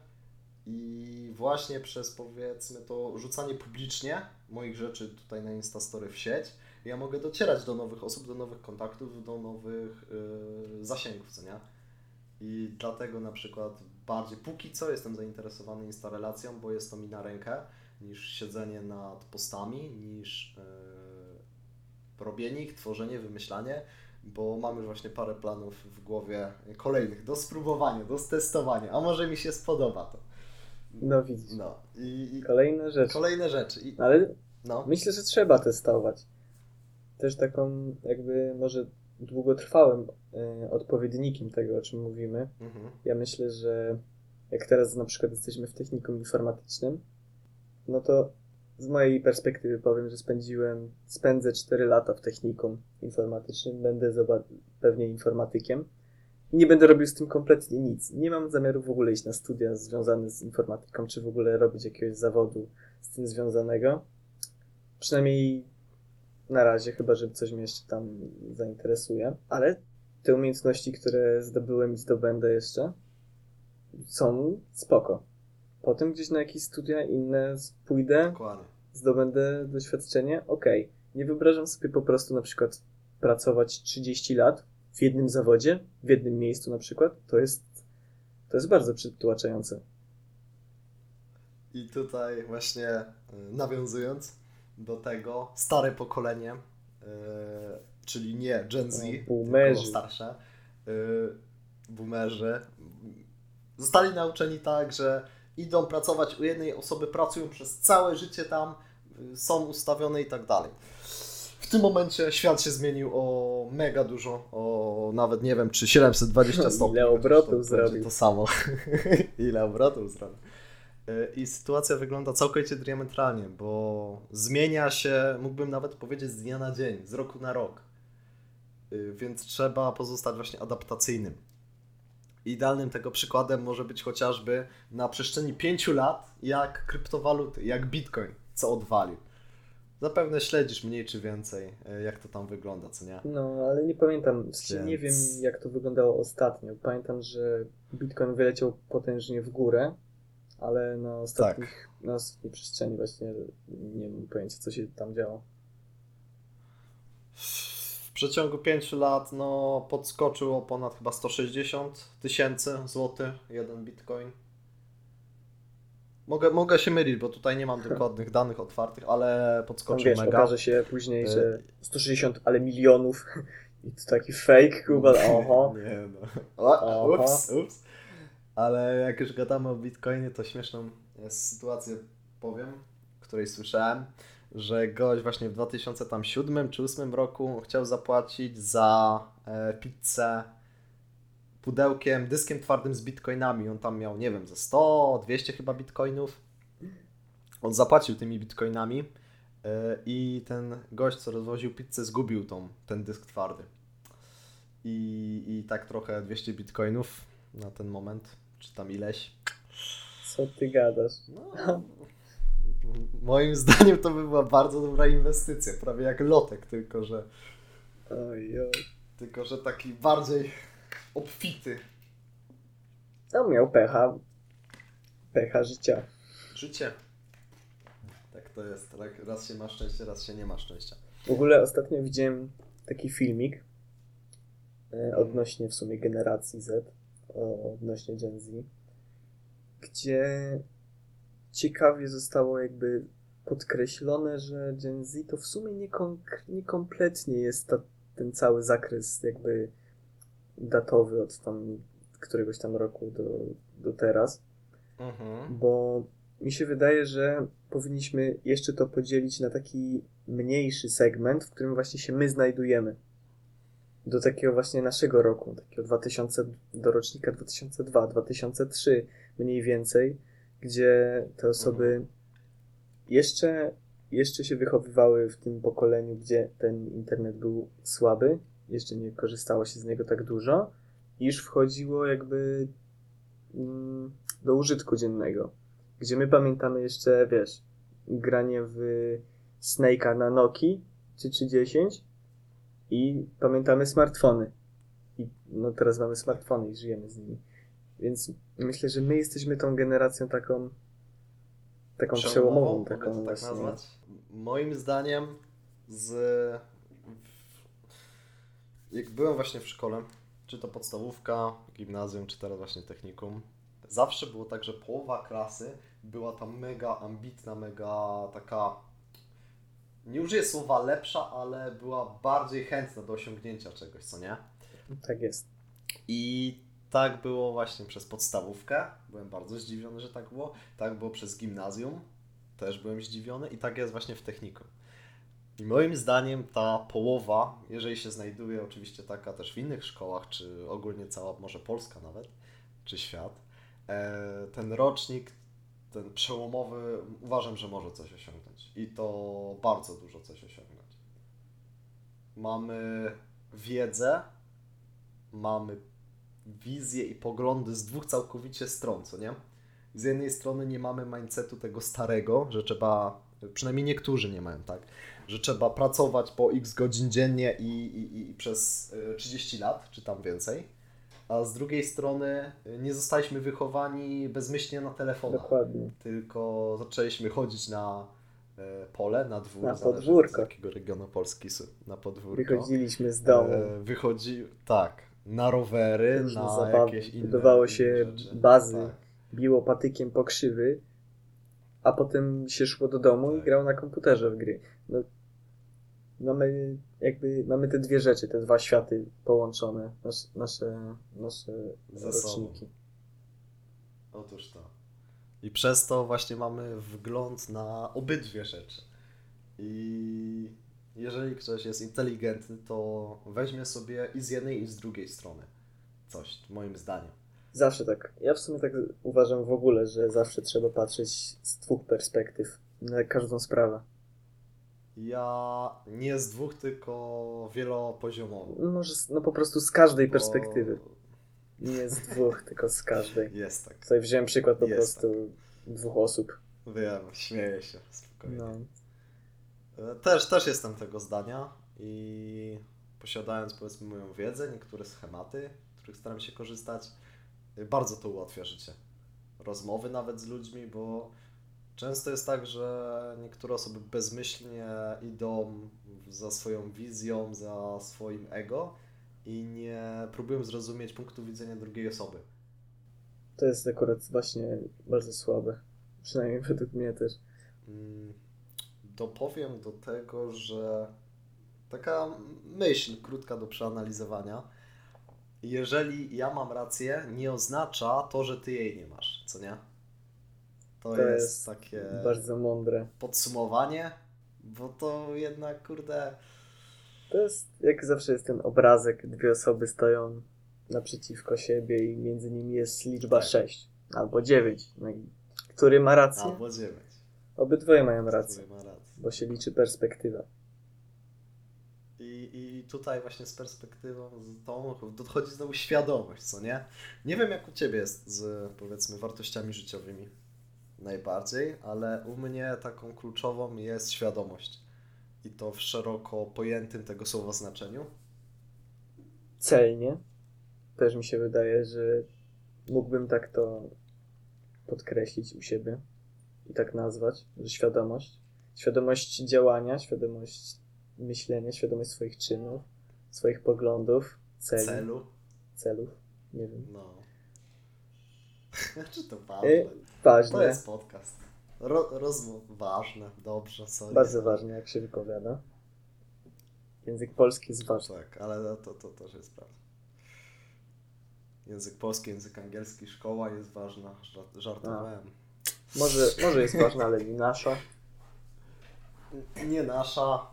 I właśnie przez powiedzmy to rzucanie publicznie moich rzeczy tutaj na Instastory w sieć, ja mogę docierać do nowych osób, do nowych kontaktów, do nowych yy, zasięgów, co nie? I dlatego na przykład bardziej, póki co jestem zainteresowany instarelacją, bo jest to mi na rękę, niż siedzenie nad postami, niż yy, robienie ich, tworzenie, wymyślanie, bo mam już właśnie parę planów w głowie kolejnych do spróbowania, do testowania, a może mi się spodoba to. No widzisz. No i, i Kolejne rzeczy. kolejne rzeczy. I, Ale no. Myślę, że trzeba testować. Też taką jakby może długotrwałym e, odpowiednikiem tego, o czym mówimy. Mhm. Ja myślę, że jak teraz na przykład jesteśmy w technikum informatycznym, no to z mojej perspektywy powiem, że spędziłem, spędzę 4 lata w technikum informatycznym, będę pewnie informatykiem i nie będę robił z tym kompletnie nic. Nie mam zamiaru w ogóle iść na studia związane z informatyką, czy w ogóle robić jakiegoś zawodu z tym związanego. Przynajmniej na razie, chyba że coś mnie jeszcze tam zainteresuje. Ale te umiejętności, które zdobyłem i zdobędę jeszcze, są spoko. Potem gdzieś na jakieś studia inne pójdę, Dokładnie. zdobędę doświadczenie, okej. Nie wyobrażam sobie po prostu na przykład pracować 30 lat w jednym zawodzie, w jednym miejscu na przykład. To jest, to jest bardzo przytłaczające. I tutaj właśnie y, nawiązując do tego, stare pokolenie, y, czyli nie Gen Z, O, tylko boomerzy. starsze, y, boomerzy, zostali nauczeni tak, że idą pracować u jednej osoby, pracują przez całe życie tam, y, są ustawione i tak dalej. W tym momencie świat się zmienił o mega dużo, o nawet nie wiem, czy 720 stopni. Ile obrotów to zrobił. To samo. Ile obrotów zrobił. Y, I sytuacja wygląda całkowicie diametralnie, bo zmienia się, mógłbym nawet powiedzieć, z dnia na dzień, z roku na rok. Y, Więc trzeba pozostać właśnie adaptacyjnym. Idealnym tego przykładem może być chociażby na przestrzeni 5 lat, jak kryptowaluty, jak Bitcoin, co odwalił. Zapewne śledzisz mniej czy więcej, y, jak to tam wygląda, co nie? No, ale nie pamiętam, w sensie nie wiem Więc- jak to wyglądało ostatnio. Pamiętam, że Bitcoin wyleciał potężnie w górę, ale na ostatnich, na ostatniej przestrzeni właśnie nie mam pojęcia co się tam działo. W przeciągu 5 lat no, podskoczył o ponad chyba 160 tysięcy złotych jeden bitcoin. Mogę, mogę się mylić, bo tutaj nie mam dokładnych danych otwartych, ale podskoczył wiesz, mega. okaże się później, Y- że 160, ale milionów i to taki fake, Kuba, oho. Nie no. Ups, ups. Ale jak już gadamy o bitcoinie, to śmieszną jest sytuację powiem, której słyszałem, że gość właśnie w 2007 czy 2008 roku chciał zapłacić za e, pizzę pudełkiem, dyskiem twardym z bitcoinami. On tam miał, nie wiem, ze 100, 200 chyba bitcoinów. On zapłacił tymi bitcoinami e, i ten gość, co rozwoził pizzę, zgubił tą, ten dysk twardy. I, I tak trochę 200 bitcoinów na ten moment, czy tam ileś. Co ty gadasz? No, moim zdaniem to by była bardzo dobra inwestycja, prawie jak lotek, tylko że, Oj, oj. tylko że taki bardziej obfity. No miał pecha. Pecha życia. Życie. Tak to jest, tak? raz się ma szczęście, raz się nie ma szczęścia. W ogóle ostatnio widziałem taki filmik e, odnośnie w sumie generacji Z, odnośnie Gen Z, gdzie ciekawie zostało jakby podkreślone, że Gen Z to w sumie nie, konk- nie jest ta, ten cały zakres jakby datowy od tam któregoś tam roku do, do teraz Mhm. bo mi się wydaje, że powinniśmy jeszcze to podzielić na taki mniejszy segment, w którym właśnie się my znajdujemy. Do takiego właśnie naszego roku, takiego 2000, do rocznika 2002, 2003 mniej więcej, gdzie te osoby jeszcze, jeszcze się wychowywały w tym pokoleniu, gdzie ten internet był słaby, jeszcze nie korzystało się z niego tak dużo, i już wchodziło jakby mm, do użytku dziennego. Gdzie my pamiętamy jeszcze, wiesz, granie w Snake'a na Nokii czy 310 i pamiętamy smartfony. I no teraz mamy smartfony i żyjemy z nimi. Więc myślę, że my jesteśmy tą generacją taką taką przełomową, taką tak właśnie. nazwać? Moim zdaniem z... Jak byłem właśnie w szkole, czy to podstawówka, gimnazjum, czy teraz właśnie technikum, zawsze było tak, że połowa klasy była tam mega ambitna, mega taka... Nie użyję słowa lepsza, ale była bardziej chętna do osiągnięcia czegoś, co nie? Tak jest. I tak było właśnie przez podstawówkę. Byłem bardzo zdziwiony, że tak było. Tak było przez gimnazjum. Też byłem zdziwiony. I tak jest właśnie w technikum. I moim zdaniem ta połowa, jeżeli się znajduje oczywiście taka też w innych szkołach, czy ogólnie cała może Polska nawet, czy świat, e, ten rocznik, ten przełomowy, uważam, że może coś osiągnąć. I to bardzo dużo coś osiągnąć. Mamy wiedzę, mamy wizję i poglądy z dwóch całkowicie stron, co nie? Z jednej strony nie mamy mindsetu tego starego, że trzeba, przynajmniej niektórzy nie mają, tak? Że trzeba pracować po x godzin dziennie i, i, i przez y, 30 lat, czy tam więcej. A z drugiej strony nie zostaliśmy wychowani bezmyślnie na telefonach Dokładnie. tylko zaczęliśmy chodzić na e, pole, na dwór, Na podwórko. z jakiego regionu Polski na podwórko. Wychodziliśmy z domu. E, wychodzi, tak, na rowery, Różne na zabawy. jakieś inne Budowało się rzeczy. bazy. Tak. Biło patykiem po krzywy, a potem się szło do domu i Tak. grało na komputerze w gry. No, mamy jakby, mamy te dwie rzeczy, te dwa światy połączone, nasze, nasze, nasze Ze sobą. roczniki. Otóż to. I przez to właśnie mamy wgląd na obydwie rzeczy. I jeżeli ktoś jest inteligentny, to weźmie sobie i z jednej, i z drugiej strony coś, moim zdaniem. Zawsze tak. Ja w sumie tak uważam w ogóle, że zawsze trzeba patrzeć z dwóch perspektyw na każdą sprawę. Ja nie z dwóch, tylko wielopoziomowo. Może z- no po prostu z każdej Bo perspektywy. Nie z dwóch, tylko z każdej. Jest tak. Tutaj wziąłem przykład po Jest prostu dwóch osób. Wiem, śmieję się spokojnie. No. E, Też, też jestem tego zdania i posiadając powiedzmy moją wiedzę, niektóre schematy, których staram się korzystać, y, bardzo to ułatwia życie. Rozmowy nawet z ludźmi, bo często jest tak, że niektóre osoby bezmyślnie idą za swoją wizją, za swoim ego i nie próbują zrozumieć punktu widzenia drugiej osoby. To jest akurat właśnie bardzo słabe. Przynajmniej według mnie też. Mm, Dopowiem do tego, że taka myśl krótka do przeanalizowania. Jeżeli ja mam rację, nie oznacza to, że ty jej nie masz, co nie? To, To jest, jest takie Bardzo mądre. podsumowanie, bo to jednak, kurde, To jest, jak zawsze jest ten obrazek, dwie osoby stoją naprzeciwko siebie i między nimi jest liczba Tak. 6 albo 9. No i który ma rację? albo dziewięć. Obydwoje mają rację, ma rację. bo się liczy perspektywa. I, I tutaj właśnie z perspektywą z tą dochodzi znowu świadomość, co nie? Nie wiem jak u Ciebie jest z powiedzmy wartościami życiowymi najbardziej, ale u mnie taką kluczową jest świadomość. I to w szeroko pojętym tego słowa znaczeniu. Celnie. Też mi się wydaje, że mógłbym tak to podkreślić u siebie i tak nazwać, że świadomość. Świadomość działania, świadomość myślenia, świadomość swoich czynów, swoich poglądów, celi, Celu. celów. Nie wiem. No. Czy to ważne? Y, ważne. To jest podcast. Ro, rozmów ważne, dobrze, sorry. Bardzo ważne, jak się wypowiada. Język polski jest ważny. Tak, ale to, to też jest prawda. Język polski, język angielski, szkoła jest ważna. Żart- Żartowałem. Może, może jest ważna, ale nie nasza. Nie nasza.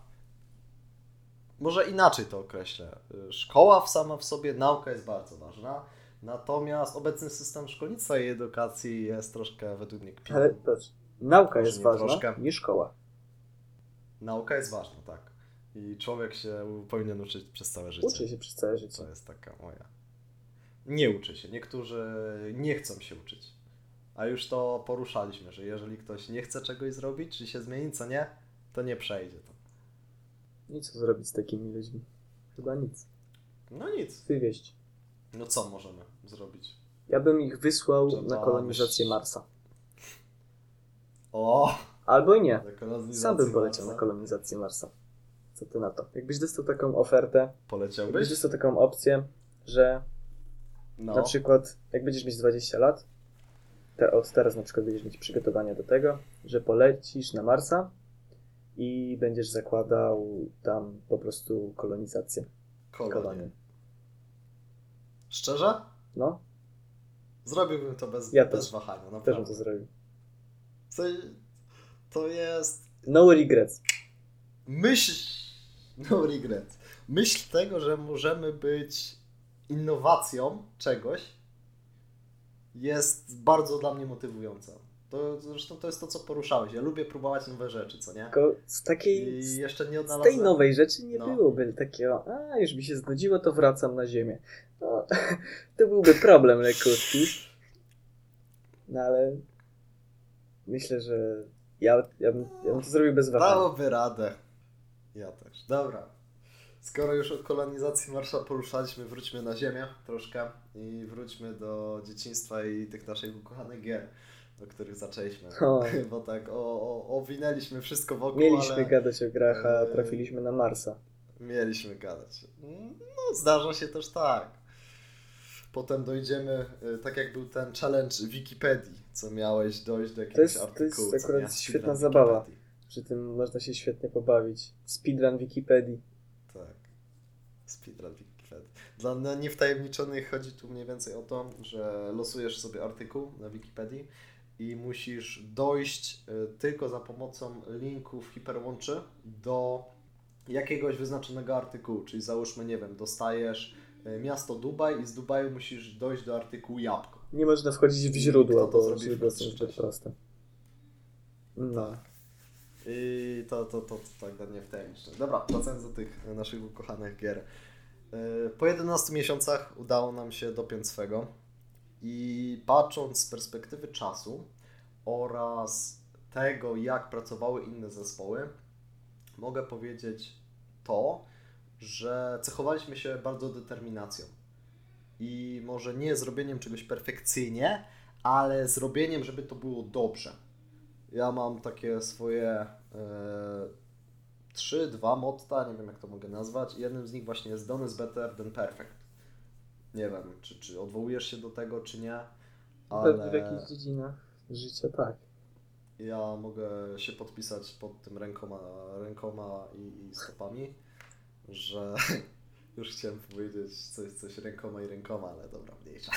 Może inaczej to określę. Szkoła sama w sobie, nauka jest bardzo ważna. Natomiast obecny system szkolnictwa i edukacji jest troszkę według mnie kpin. Ale patrz, nauka jest ważna, troszkę. nie szkoła. Nauka jest ważna, tak. I człowiek się powinien uczyć przez całe życie. Uczy się przez całe życie. To jest taka moja. Nie uczy się. Niektórzy nie chcą się uczyć. A już to poruszaliśmy, że jeżeli ktoś nie chce czegoś zrobić, czy się zmieni, co nie, to nie przejdzie to. I co zrobić z takimi ludźmi? Chyba nic. No nic. Wywieźć. No co możemy zrobić? Ja bym ich wysłał Trzeba na kolonizację. Marsa. O! Albo i nie. Sam bym poleciał Marsa. na kolonizację Marsa. Co ty na to? Jakbyś dostał taką ofertę, jakbyś Poleciałbyś? dostał taką opcję, że No. na przykład jak będziesz mieć 20 lat, te, od teraz na przykład będziesz mieć przygotowania do tego, że polecisz na Marsa i będziesz zakładał tam po prostu kolonizację. Kolonie. kolonię. Szczerze? No, Zrobiłbym to bez, Ja bez też. wahania. też Naprawdę. bym to zrobił. To, to jest No regrets. myśl, no regret, myśl tego, że możemy być innowacją czegoś, jest bardzo dla mnie motywująca. To zresztą to jest to, co poruszałeś. Ja lubię próbować nowe rzeczy, co nie? Tylko z takiej, I jeszcze nie z odnalazłem. tej nowej rzeczy nie No. byłoby takiego, a już mi się znudziło, to wracam na ziemię. No, to byłby problem lekutki. No ale myślę, że ja, ja, bym, ja bym to zrobił bez wahania. Dałoby radę. Ja też. Dobra. Skoro już od kolonizacji Marsza poruszaliśmy, wróćmy na ziemię troszkę i wróćmy do dzieciństwa i tych naszych ukochanych gier, do których zaczęliśmy. O. Bo tak o, o, owinęliśmy wszystko wokół, Mieliśmy ale gadać o grach, a Eee. trafiliśmy na Marsa. mieliśmy gadać. No, zdarza się też tak. Potem dojdziemy, y, tak jak był ten challenge Wikipedii, co miałeś dojść do jakiegoś jest- to artykułu. jest akurat świetna zabawa. Wikipedii. Przy tym można się świetnie pobawić. Speedrun Wikipedii. Tak. Speedrun Wikipedii. Dla niewtajemniczonych chodzi tu mniej więcej o to, że losujesz sobie artykuł na Wikipedii i musisz dojść y, tylko za pomocą linków hiperłączy do jakiegoś wyznaczonego artykułu. Czyli załóżmy, nie wiem, dostajesz miasto Dubaj i z Dubaju musisz dojść do artykułu jabłko. Nie można wchodzić w źródła, bo źródła są zbyt proste. No. Tak. I to, to, to, to tak dla mnie wtajemniczone. Dobra, wracając do tych naszych ukochanych gier. Yy, Po 11 miesiącach udało nam się dopiąć swego i patrząc z perspektywy czasu oraz tego, jak pracowały inne zespoły, mogę powiedzieć to, że cechowaliśmy się bardzo determinacją. I może nie zrobieniem czegoś perfekcyjnie, ale zrobieniem, żeby to było dobrze. Ja mam takie swoje e, trzy, dwa motta, nie wiem jak to mogę nazwać. Jednym z nich właśnie jest Done is better than perfect. Nie wiem, czy, czy odwołujesz się do tego, czy nie, Pewnie w ale jakichś dziedzinach życia tak. ja mogę się podpisać pod tym rękoma, rękoma i, i stopami, że już chciałem powiedzieć coś, coś rękoma i rękoma, ale dobra, mniejsza.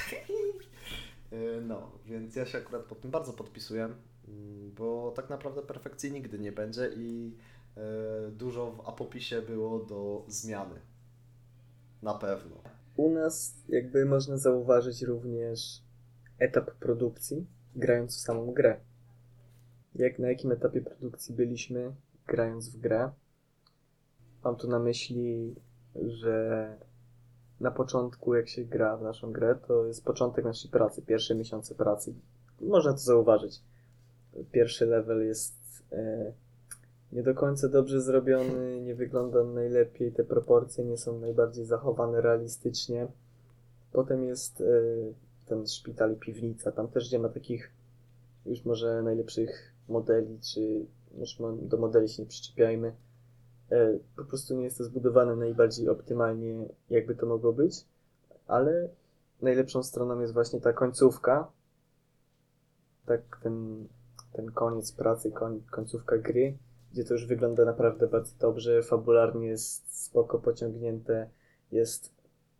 Yy, No, więc ja się akurat pod tym bardzo podpisuję, mm, bo tak naprawdę perfekcji nigdy nie będzie i e, dużo w apopisie było do zmiany. Na pewno. U nas jakby można zauważyć również etap produkcji, grając w samą grę. Jak na jakim etapie produkcji byliśmy, grając w grę? Mam tu na myśli, że na początku, jak się gra w naszą grę, to jest początek naszej pracy, pierwsze miesiące pracy. Można to zauważyć. Pierwszy level jest e, nie do końca dobrze zrobiony, nie wygląda najlepiej, te proporcje nie są najbardziej zachowane realistycznie. Potem jest e, ten szpital i piwnica, tam też nie ma takich już może najlepszych modeli, czy już do modeli się nie przyczepiajmy. E, Po prostu nie jest to zbudowane najbardziej optymalnie, jakby to mogło być, ale najlepszą stroną jest właśnie ta końcówka. Tak, ten, ten koniec pracy, koń, końcówka gry, gdzie to już wygląda naprawdę bardzo dobrze, fabularnie jest spoko pociągnięte, jest,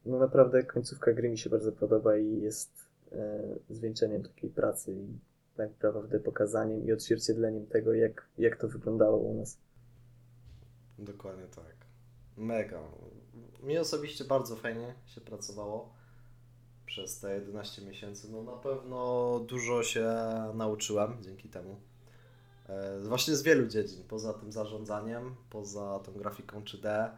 no naprawdę końcówka gry mi się bardzo podoba i jest e, zwieńczeniem takiej pracy i tak naprawdę pokazaniem i odzwierciedleniem tego, jak, jak to wyglądało u nas. Dokładnie tak. Mega. Mi osobiście bardzo fajnie się pracowało przez te 11 miesięcy. No na pewno dużo się nauczyłem dzięki temu. E, Właśnie z wielu dziedzin, poza tym zarządzaniem, poza tą grafiką 3D,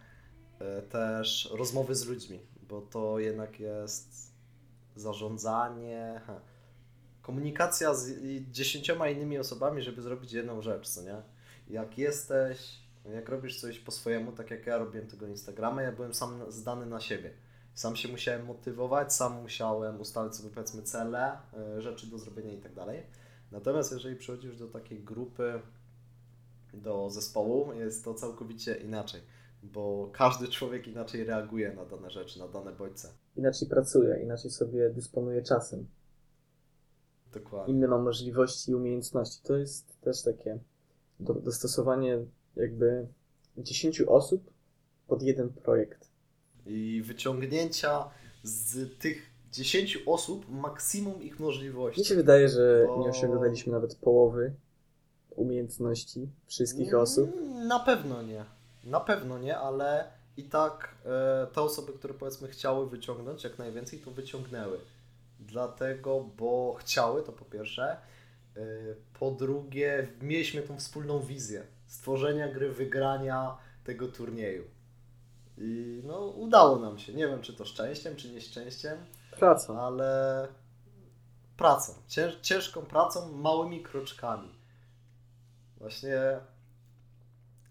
e, też rozmowy z ludźmi, bo to jednak jest zarządzanie, komunikacja z dziesięcioma innymi osobami, żeby zrobić jedną rzecz, co nie? Jak jesteś, jak robisz coś po swojemu, tak jak ja robiłem tego Instagrama, ja byłem sam zdany na siebie. Sam się musiałem motywować, sam musiałem ustalić sobie powiedzmy cele, y, rzeczy do zrobienia i tak dalej. Natomiast jeżeli przychodzisz do takiej grupy, do zespołu, jest to całkowicie inaczej, bo każdy człowiek inaczej reaguje na dane rzeczy, na dane bodźce. Inaczej pracuje, inaczej sobie dysponuje czasem. Dokładnie. inne ma możliwości i umiejętności. To jest też takie do, dostosowanie jakby 10 osób pod jeden projekt. I wyciągnięcia z tych 10 osób maksimum ich możliwości. Mi się wydaje, że Bo- nie osiągnęliśmy nawet połowy umiejętności wszystkich Mm, osób. Na pewno nie. Na pewno nie, ale i tak e, te osoby, które powiedzmy chciały wyciągnąć jak najwięcej, to wyciągnęły. dlatego, bo chciały, to po pierwsze. Y, Po drugie, mieliśmy tą wspólną wizję stworzenia gry, wygrania tego turnieju. I no, udało nam się. Nie wiem, czy to szczęściem, czy nieszczęściem, Praca. ale pracą. Cięż, ciężką pracą, małymi kroczkami. Właśnie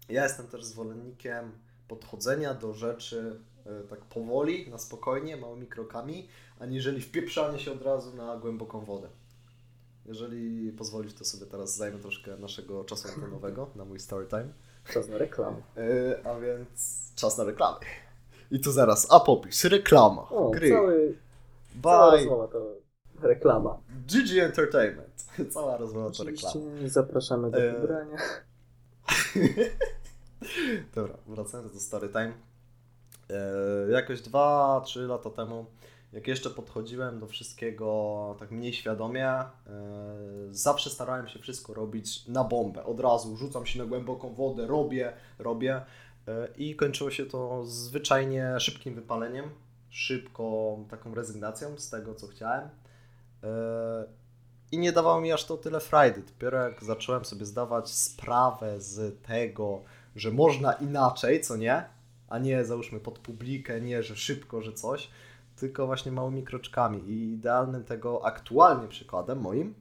ja jestem też zwolennikiem podchodzenia do rzeczy e, tak powoli, na spokojnie, małymi krokami, aniżeli wpieprzanie się od razu na głęboką wodę. Jeżeli pozwolisz, to sobie teraz zajmę troszkę naszego czasu antenowego na mój story time. Czas na reklamę. E, a więc czas na reklamy. I tu zaraz apopis, reklama, O, gry, cały, cała bye, rozmowa to reklama. GG Entertainment. Cała rozmowa to reklama. Zapraszamy do E, wybrania. Dobra, wracając do story time. E, jakoś 2-3 lata temu, jak jeszcze podchodziłem do wszystkiego tak mniej świadomie, e, zawsze starałem się wszystko robić na bombę. Od razu rzucam się na głęboką wodę, robię, robię. E, I kończyło się to zwyczajnie szybkim wypaleniem, szybką taką rezygnacją z tego, co chciałem. E, I nie dawało mi aż to tyle frajdy. Dopiero jak zacząłem sobie zdawać sprawę z tego, że można inaczej, co nie? A nie załóżmy pod publikę, nie, że szybko, że coś, tylko właśnie małymi kroczkami. I idealnym tego aktualnie przykładem moim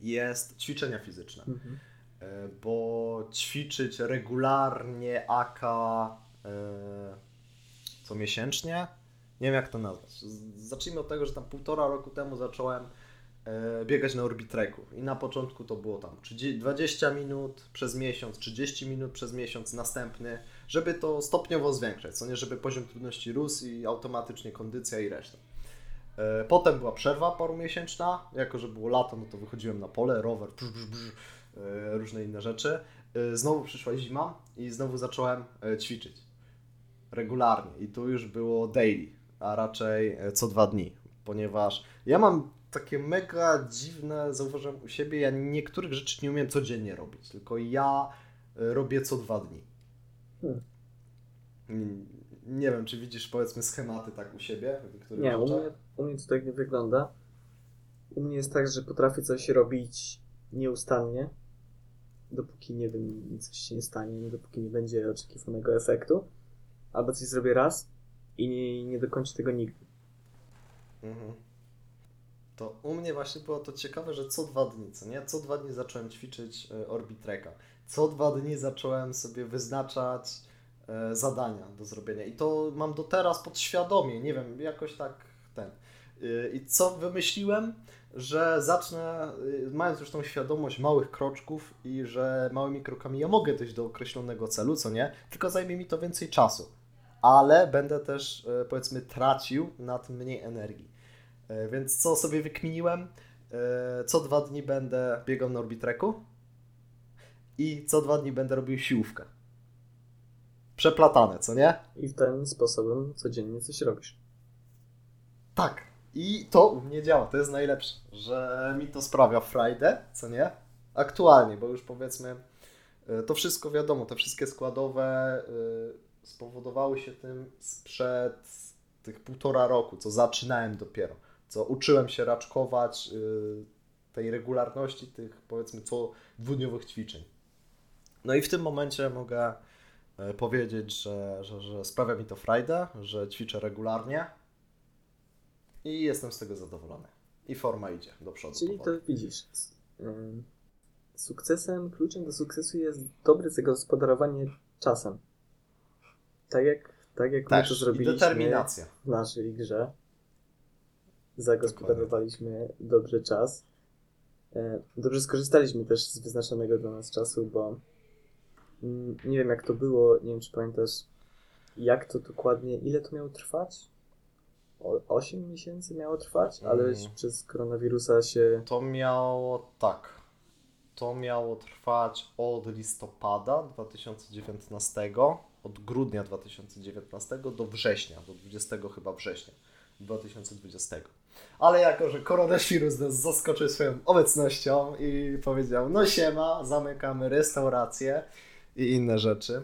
jest ćwiczenia fizyczne. Mhm. E, Bo ćwiczyć regularnie AK e, co miesięcznie, nie wiem jak to nazwać. Zacznijmy od tego, że tam półtora roku temu zacząłem e, biegać na Orbitreku i na początku to było tam 30 20 minut przez miesiąc, 30 minut przez miesiąc, następny, żeby to stopniowo zwiększać, co nie, żeby poziom trudności rósł i automatycznie kondycja i reszta. E, Potem była przerwa parumiesięczna, jako że było lato, no to wychodziłem na pole, rower, brz, brz, brz, e, różne inne rzeczy. E, Znowu przyszła zima i znowu zacząłem ćwiczyć regularnie i tu już było daily, a raczej co dwa dni, ponieważ ja mam takie mega dziwne, zauważyłem u siebie, ja niektórych rzeczy nie umiem codziennie robić, tylko ja robię co dwa dni. Hmm. Mm, Nie wiem, czy widzisz powiedzmy schematy tak u siebie? Nie, u mnie, u mnie to tak nie wygląda. U mnie jest tak, że potrafię coś robić nieustannie, dopóki nie wiem, coś się nie stanie, dopóki nie będzie oczekiwanego efektu. Albo coś zrobię raz i nie, nie dokończę tego nigdy. Mhm. To u mnie właśnie było to ciekawe, że co dwa dni, co nie? Co dwa dni zacząłem ćwiczyć e, Orbitreka. Co dwa dni zacząłem sobie wyznaczać e, zadania do zrobienia. I to mam do teraz podświadomie, nie wiem, jakoś tak ten. E, I co wymyśliłem? Że zacznę, e, mając już tą świadomość małych kroczków i że małymi krokami ja mogę dojść do określonego celu, co nie? Tylko zajmie mi to więcej czasu. Ale będę też, e, powiedzmy, tracił na tym mniej energii. E, Więc co sobie wykminiłem? E, Co dwa dni będę biegał na Orbitreku i co dwa dni będę robił siłówkę. Przeplatane, co nie? I w ten sposobem codziennie coś robisz. Tak. I to u mnie działa, to jest najlepsze, że mi to sprawia frajdę, co nie? Aktualnie, bo już powiedzmy, e, to wszystko wiadomo, te wszystkie składowe e, spowodowały się tym sprzed tych półtora roku, co zaczynałem dopiero, co uczyłem się raczkować e, tej regularności tych powiedzmy co dwudniowych ćwiczeń. No i w tym momencie mogę e, powiedzieć, że, że, że sprawia mi to frajdę, że ćwiczę regularnie i jestem z tego zadowolony. I forma idzie do przodu. Czyli to powoli. widzisz. s- ym, Sukcesem, kluczem do sukcesu jest dobre zagospodarowanie czasem. Tak jak, tak jak my to Też i zrobiliśmy determinacja. w naszej grze. Zagospodarowaliśmy dobrze czas. E, Dobrze skorzystaliśmy też z wyznaczonego dla nas czasu, bo mm, nie wiem jak to było, nie wiem czy pamiętasz, jak to dokładnie, ile to miało trwać? O, 8 miesięcy miało trwać, ale Mhm. przez koronawirusa się To miało tak. To miało trwać od listopada 2019, od grudnia 2019 do września, do 20 chyba września 2020. Ale jako, że koronawirus nas zaskoczył swoją obecnością i powiedział, no siema, zamykamy restauracje i inne rzeczy,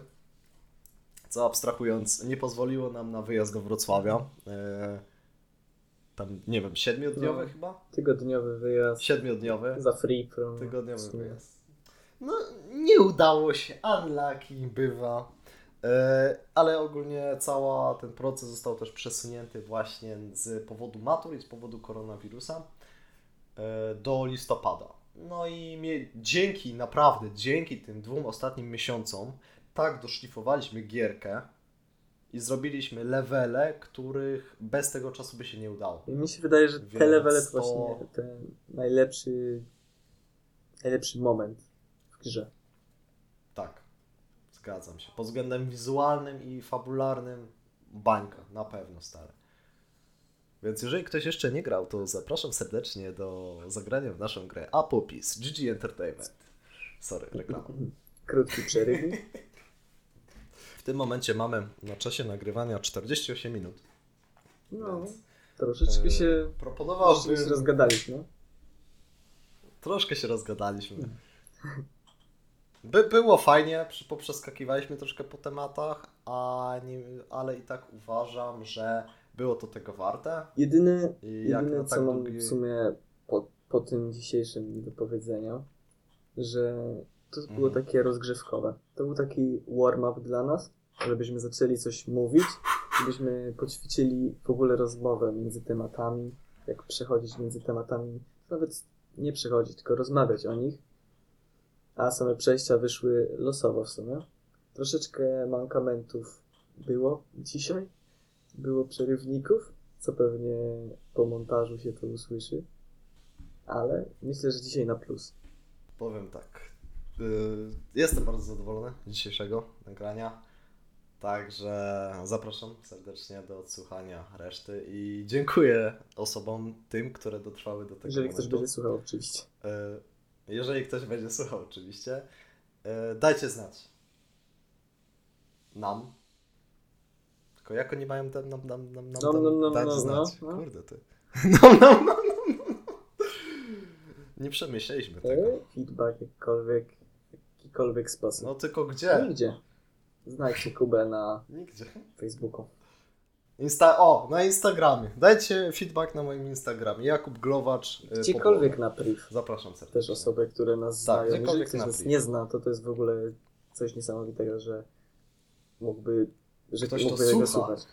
co abstrahując nie pozwoliło nam na wyjazd do Wrocławia. E, tam, nie wiem, siedmiodniowy No. chyba? Tygodniowy wyjazd Siedmiodniowy. za free from. Tygodniowy wyjazd. No, nie udało się, unlucky bywa. E, ale ogólnie cały ten proces został też przesunięty właśnie z powodu matur i z powodu koronawirusa e, do listopada. No i mie- dzięki, naprawdę, dzięki tym dwóm ostatnim miesiącom tak doszlifowaliśmy gierkę i zrobiliśmy levele, których bez tego czasu by się nie udało. I mi się wydaje, że te Więc levele to to- właśnie ten najlepszy, najlepszy moment w grze. Tak, zgadzam się. Pod względem wizualnym i fabularnym bańka, na pewno stary. Więc jeżeli ktoś jeszcze nie grał, to zapraszam serdecznie do zagrania w naszą grę Apopis GG Entertainment. Sorry, reklama. Krótki przerywnik. W tym momencie mamy na czasie nagrywania 48 minut. No, Więc, troszeczkę e, się, troszeczkę się Proponowałbym... rozgadaliśmy. Troszkę się rozgadaliśmy. By, było fajnie, poprzeskakiwaliśmy troszkę po tematach, a nie, ale i tak uważam, że było to tego warte. Jedyne, jedyne co tak mam długi... w sumie po, po tym dzisiejszym do powiedzenia, że to było Mhm. takie rozgrzewkowe. To był taki warm-up dla nas, żebyśmy zaczęli coś mówić, żebyśmy poćwiczyli w ogóle rozmowę między tematami, jak przechodzić między tematami, nawet nie przechodzić, tylko rozmawiać o nich. A same przejścia wyszły losowo w sumie. Troszeczkę mankamentów było dzisiaj, było przerywników, co pewnie po montażu się to usłyszy, ale myślę, że dzisiaj na plus. Powiem tak. y, Jestem bardzo zadowolony z dzisiejszego nagrania. Także zapraszam serdecznie do odsłuchania reszty i dziękuję osobom, tym, które dotrwały do tego Jeżeli ktoś momentu. będzie słuchał, oczywiście. Y, Jeżeli ktoś będzie słuchał, oczywiście, y, dajcie znać. Nam. Tylko jak oni mają nam, nam, nam, nam, nam, nom, nom, dać nom, znać? no, no. Kurde ty. No, no, no, no. Nie przemyśleliśmy tego. Feedback jakikolwiek, w jakikolwiek sposób. No tylko gdzie? Nigdzie. Znajdźcie Kubę na Nigdzie. Facebooku. Insta o, na Instagramie. Dajcie feedback na moim Instagramie. Jakub Glowacz. y, Gdziekolwiek Popowa. na priv. Zapraszam serdecznie. Też osoby, które nas Tak, znają. Jeżeli ktoś na nas nie zna, to to jest w ogóle coś niesamowitego, że mógłby, że Ktoś to mógłby tego słucha. słuchać.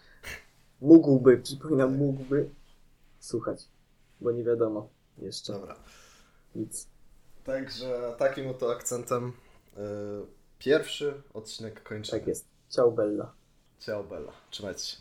Mógłby, przypominam, mógłby słuchać, bo nie wiadomo jeszcze Dobra. nic. Także takim oto akcentem y, pierwszy odcinek kończymy. Tak jest. Ciao Bella. Ciao Bella. Trzymajcie się.